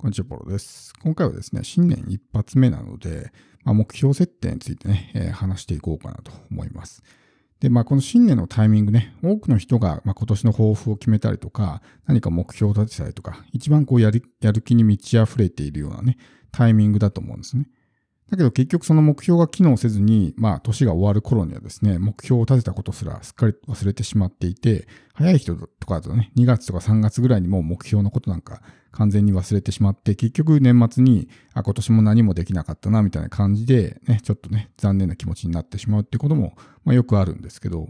こんにちは、ポロです。今回はですね、新年一発目なので、まあ、目標設定についてね、えー、話していこうかなと思います。で、まあ、この新年のタイミングね、多くの人が、まあ、今年の抱負を決めたりとか、何か目標を立てたりとか、一番こうやる、やる気に満ち溢れているようなね、タイミングだと思うんですね。だけど結局その目標が機能せずに、まあ年が終わる頃にはですね、目標を立てたことすらすっかり忘れてしまっていて、早い人とかだとね、2月とか3月ぐらいにもう目標のことなんか完全に忘れてしまって、結局年末に、あ、今年も何もできなかったな、みたいな感じで、ね、ちょっとね、残念な気持ちになってしまうってことも、まあよくあるんですけど、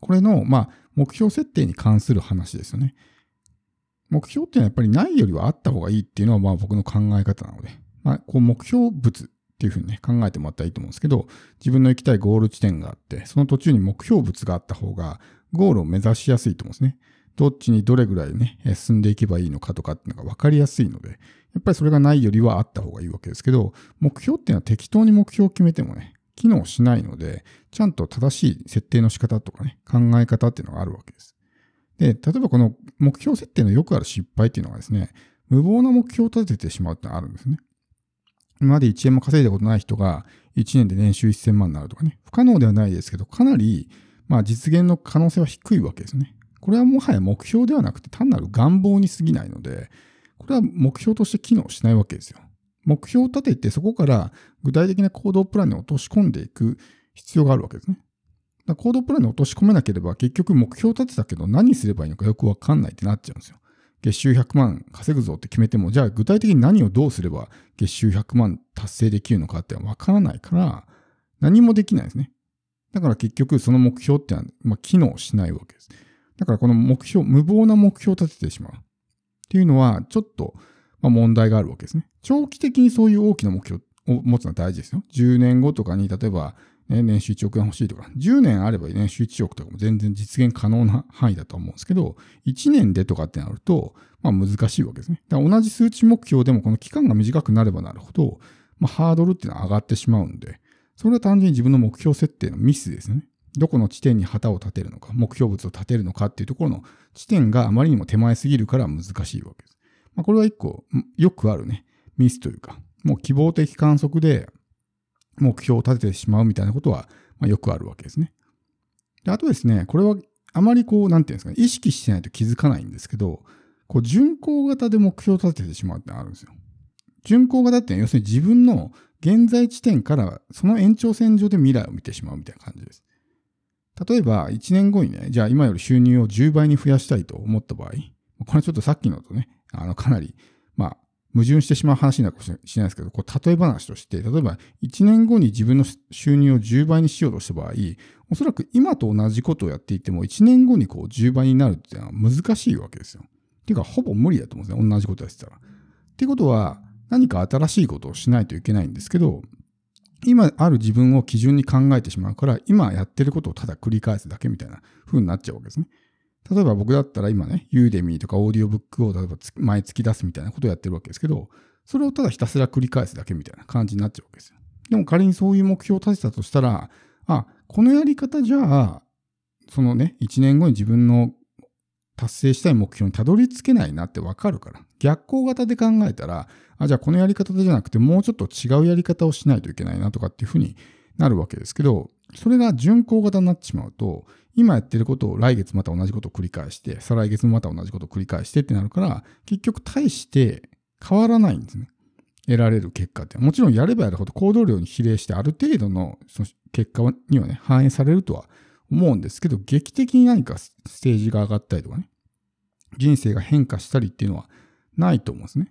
これの、まあ、目標設定に関する話ですよね。目標っていうのはやっぱりないよりはあった方がいいっていうのは、まあ僕の考え方なので、まあ、こう目標物っていうふうにね、考えてもらったらいいと思うんですけど、自分の行きたいゴール地点があって、その途中に目標物があった方が、ゴールを目指しやすいと思うんですね。どっちにどれぐらいね、進んでいけばいいのかとかっていうのが分かりやすいので、やっぱりそれがないよりはあった方がいいわけですけど、目標っていうのは適当に目標を決めてもね、機能しないので、ちゃんと正しい設定の仕方とかね、考え方っていうのがあるわけです。で、例えばこの目標設定のよくある失敗っていうのがですね、無謀な目標を立ててしまうってのがあるんですね。今まで1円も稼いだことない人が1年で年収1000万になるとかね、不可能ではないですけど、かなり、まあ実現の可能性は低いわけですね。これはもはや目標ではなくて単なる願望に過ぎないので、これは目標として機能しないわけですよ。目標を立ててそこから具体的な行動プランに落とし込んでいく必要があるわけですね。だ行動プランに落とし込めなければ結局目標を立てたけど何すればいいのかよくわかんないってなっちゃうんですよ。月収100万稼ぐぞって決めても、じゃあ具体的に何をどうすれば月収100万達成できるのかってわからないから、何もできないですね。だから結局その目標ってのは、まあ、機能しないわけです。だからこの目標、無謀な目標を立ててしまう。っていうのは、ちょっと、まあ、問題があるわけですね。長期的にそういう大きな目標を持つのは大事ですよ。10年後とかに、例えば、ね、年収1億円欲しいとか、10年あれば年収1億とかも全然実現可能な範囲だと思うんですけど、1年でとかってなると、まあ難しいわけですね。だから同じ数値目標でもこの期間が短くなればなるほど、まあ、ハードルっていうのは上がってしまうんで、それは単純に自分の目標設定のミスですね。どこの地点に旗を立てるのか、目標物を立てるのかっていうところの地点があまりにも手前すぎるから難しいわけです。まあ、これは一個よくあるね、ミスというか、もう希望的観測で目標を立ててしまうみたいなことは、まあ、よくあるわけですね。であとですね、これはあまりこう、なんていうんですかね、意識してないと気づかないんですけど、こう、巡行型で目標を立ててしまうってあるんですよ。巡行型って要するに自分の現在地点からその延長線上で未来を見てしまうみたいな感じです。例えば、1年後にね、じゃあ今より収入を10倍に増やしたいと思った場合、これちょっとさっきのとね、あの、かなり、まあ、矛盾してしまう話になるかもしれないですけど、こう例え話として、例えば1年後に自分の収入を10倍にしようとした場合、おそらく今と同じことをやっていても、1年後にこう10倍になるっていうのは難しいわけですよ。っていうか、ほぼ無理だと思うんですね。同じことやってたら。っていうことは、何か新しいことをしないといけないんですけど、今ある自分を基準に考えてしまうから、今やってることをただ繰り返すだけみたいな風になっちゃうわけですね。例えば僕だったら今ね、ユーデミーとかオーディオブックを例えば毎月出すみたいなことをやってるわけですけど、それをただひたすら繰り返すだけみたいな感じになっちゃうわけですよ。でも仮にそういう目標を立てたとしたら、あ、このやり方じゃあ、そのね、1年後に自分の達成したい目標にたどり着けないなってわかるから。逆行型で考えたら、あ、じゃあこのやり方じゃなくてもうちょっと違うやり方をしないといけないなとかっていうふうになるわけですけど、それが順行型になってしまうと、今やってることを来月また同じことを繰り返して、再来月もまた同じことを繰り返してってなるから、結局大して変わらないんですね。得られる結果って。もちろんやればやるほど行動量に比例してある程度のその結果にはね、反映されるとは思うんですけど、劇的に何かステージが上がったりとかね、人生が変化したりっていうのはないと思うんですね。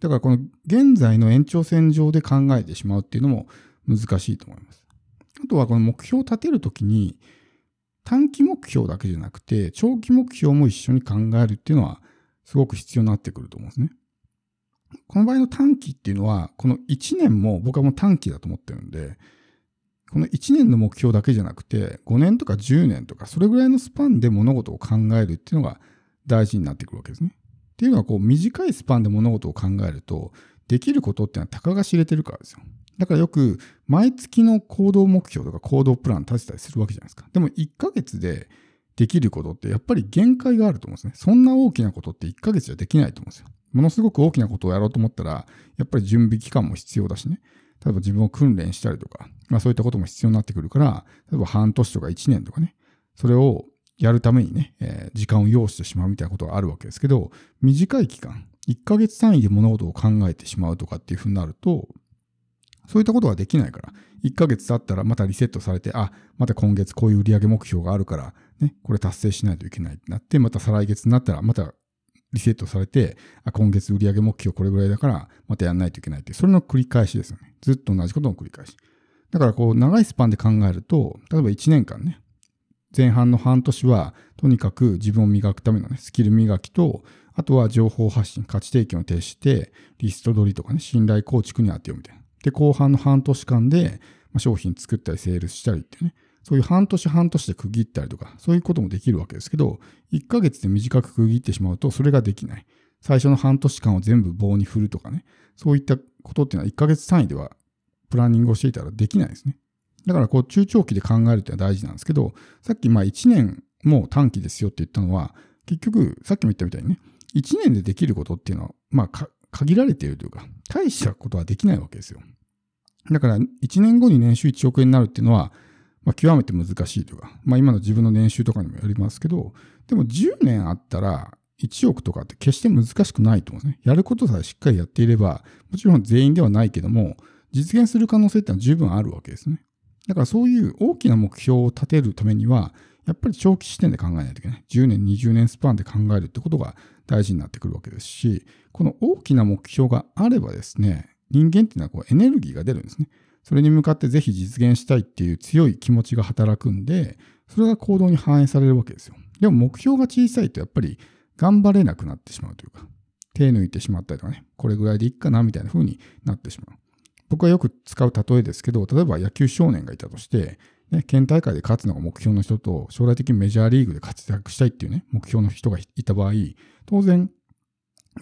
だからこの現在の延長線上で考えてしまうっていうのも難しいと思います。あとはこの目標を立てるときに、短期目標だけじゃなくて、長期目標も一緒に考えるっていうのは、すごく必要になってくると思うんですね。この場合の短期っていうのは、この1年も僕はもう短期だと思ってるんで、この1年の目標だけじゃなくて、5年とか10年とか、それぐらいのスパンで物事を考えるっていうのが大事になってくるわけですね。っていうのは、こう、短いスパンで物事を考えると、できることっていうのはたかが知れてるからですよ。だからよく、毎月の行動目標とか行動プラン立てたりするわけじゃないですか。でも1ヶ月でできることってやっぱり限界があると思うんですね。そんな大きなことって1ヶ月じゃできないと思うんですよ。ものすごく大きなことをやろうと思ったら、やっぱり準備期間も必要だしね。例えば自分を訓練したりとか、まあそういったことも必要になってくるから、例えば半年とか1年とかね、それをやるためにね、えー、時間を要してしまうみたいなことがあるわけですけど、短い期間、1ヶ月単位で物事を考えてしまうとかっていうふうになると、そういったことができないから、1ヶ月経ったらまたリセットされて、あ、また今月こういう売上目標があるから、ね、これ達成しないといけないってなって、また再来月になったら、またリセットされて、あ、今月売上目標これぐらいだから、またやんないといけないって、それの繰り返しですよね。ずっと同じことの繰り返し。だからこう、長いスパンで考えると、例えば1年間ね、前半の半年は、とにかく自分を磨くためのね、スキル磨きと、あとは情報発信、価値提供に徹して、リスト取りとかね、信頼構築に当てようみたいな。で、後半の半年間で、ま、商品作ったり、セールしたりってね、そういう半年半年で区切ったりとか、そういうこともできるわけですけど、1ヶ月で短く区切ってしまうと、それができない。最初の半年間を全部棒に振るとかね、そういったことっていうのは1ヶ月単位ではプランニングをしていたらできないですね。だからこう中長期で考えるっていうのは大事なんですけど、さっきまあ1年も短期ですよって言ったのは、結局さっきも言ったみたいにね、1年でできることっていうのは、まあ限られているというか、大したことはできないわけですよ。だから1年後に年収1億円になるっていうのは、まあ、極めて難しいというか、まあ、今の自分の年収とかにもよりますけど、でも10年あったら1億とかって決して難しくないと思うんですね。やることさえしっかりやっていれば、もちろん全員ではないけども、実現する可能性ってのは十分あるわけですね。だからそういう大きな目標を立てるためには、やっぱり長期視点で考えないといけない。10年、20年スパンで考えるってことが大事になってくるわけですし、この大きな目標があればですね、人間っていうのはこうエネルギーが出るんですね。それに向かってぜひ実現したいっていう強い気持ちが働くんで、それが行動に反映されるわけですよ。でも目標が小さいとやっぱり頑張れなくなってしまうというか、手抜いてしまったりとかね、これぐらいでいいかなみたいな風になってしまう。僕はよく使う例えですけど、例えば野球少年がいたとして、ね、県大会で勝つのが目標の人と、将来的にメジャーリーグで活躍したいっていうね、目標の人がいた場合、当然、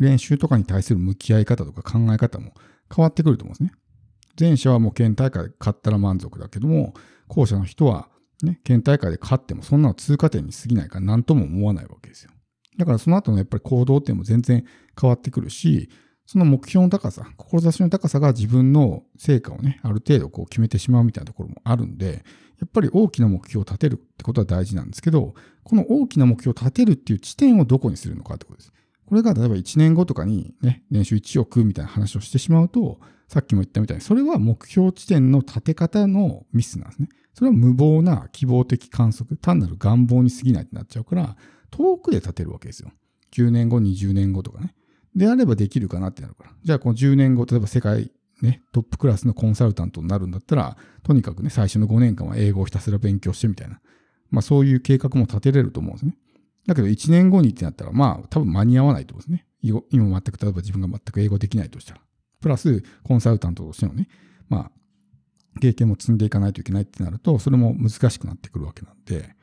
練習とかに対する向き合い方とか考え方も変わってくると思うんですね。前者はもう県大会で勝ったら満足だけども、後者の人は、ね、県大会で勝ってもそんなの通過点に過ぎないから何とも思わないわけですよ。だからその後のやっぱり行動っていうのも全然変わってくるし、その目標の高さ、志の高さが自分の成果をね、ある程度こう決めてしまうみたいなところもあるんで、やっぱり大きな目標を立てるってことは大事なんですけど、この大きな目標を立てるっていう地点をどこにするのかってことです。これが例えば1年後とかにね、年収1億みたいな話をしてしまうと、さっきも言ったみたいに、それは目標地点の立て方のミスなんですね。それは無謀な希望的観測、単なる願望に過ぎないってなっちゃうから、遠くで立てるわけですよ。10年後、20年後とかね。であればできるかなってなるから。じゃあこの10年後、例えば世界ね、トップクラスのコンサルタントになるんだったら、とにかくね、最初の5年間は英語をひたすら勉強してみたいな。まあそういう計画も立てれると思うんですね。だけど1年後にってなったら、まあ多分間に合わないと思うんですね。今全く、例えば自分が全く英語できないとしたら。プラスコンサルタントとしてのね、まあ、経験も積んでいかないといけないってなると、それも難しくなってくるわけなんで、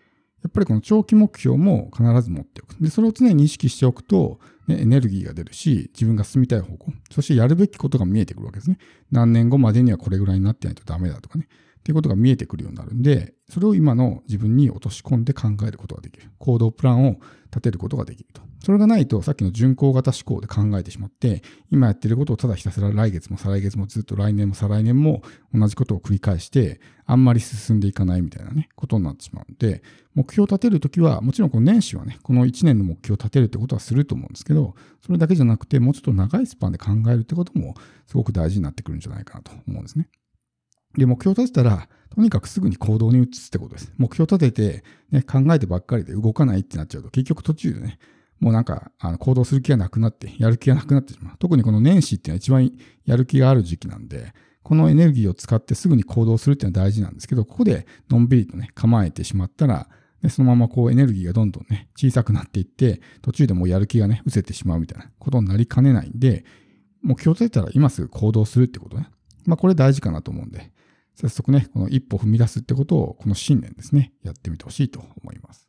やっぱりこの長期目標も必ず持っておく。で、それを常に意識しておくと、エネルギーが出るし、自分が進みたい方向、そしてやるべきことが見えてくるわけですね。何年後までにはこれぐらいになってないとダメだとかね。っていうことが見えてくるようになるんで、それを今の自分に落とし込んで考えることができる。行動プランを立てることができると。それがないと、さっきの巡航型思考で考えてしまって、今やってることをただひたすら来月も再来月もずっと来年も再来年も同じことを繰り返して、あんまり進んでいかないみたいなね、ことになってしまうんで、目標を立てるときは、もちろんこの年始はね、この1年の目標を立てるってことはすると思うんですけど、それだけじゃなくて、もうちょっと長いスパンで考えるってことも、すごく大事になってくるんじゃないかなと思うんですね。で、目標を立てたら、とにかくすぐに行動に移すってことです。目標を立てて、ね、考えてばっかりで動かないってなっちゃうと、結局途中でね、もうなんか、あの行動する気がなくなって、やる気がなくなってしまう。特にこの年始っていうのは一番やる気がある時期なんで、このエネルギーを使ってすぐに行動するっていうのは大事なんですけど、ここでのんびりとね、構えてしまったら、でそのままこうエネルギーがどんどんね、小さくなっていって、途中でもうやる気がね、失せてしまうみたいなことになりかねないんで、目標を立てたら今すぐ行動するってことね。まあこれ大事かなと思うんで、早速ね、この一歩踏み出すってことを、この信念ですね、やってみてほしいと思います。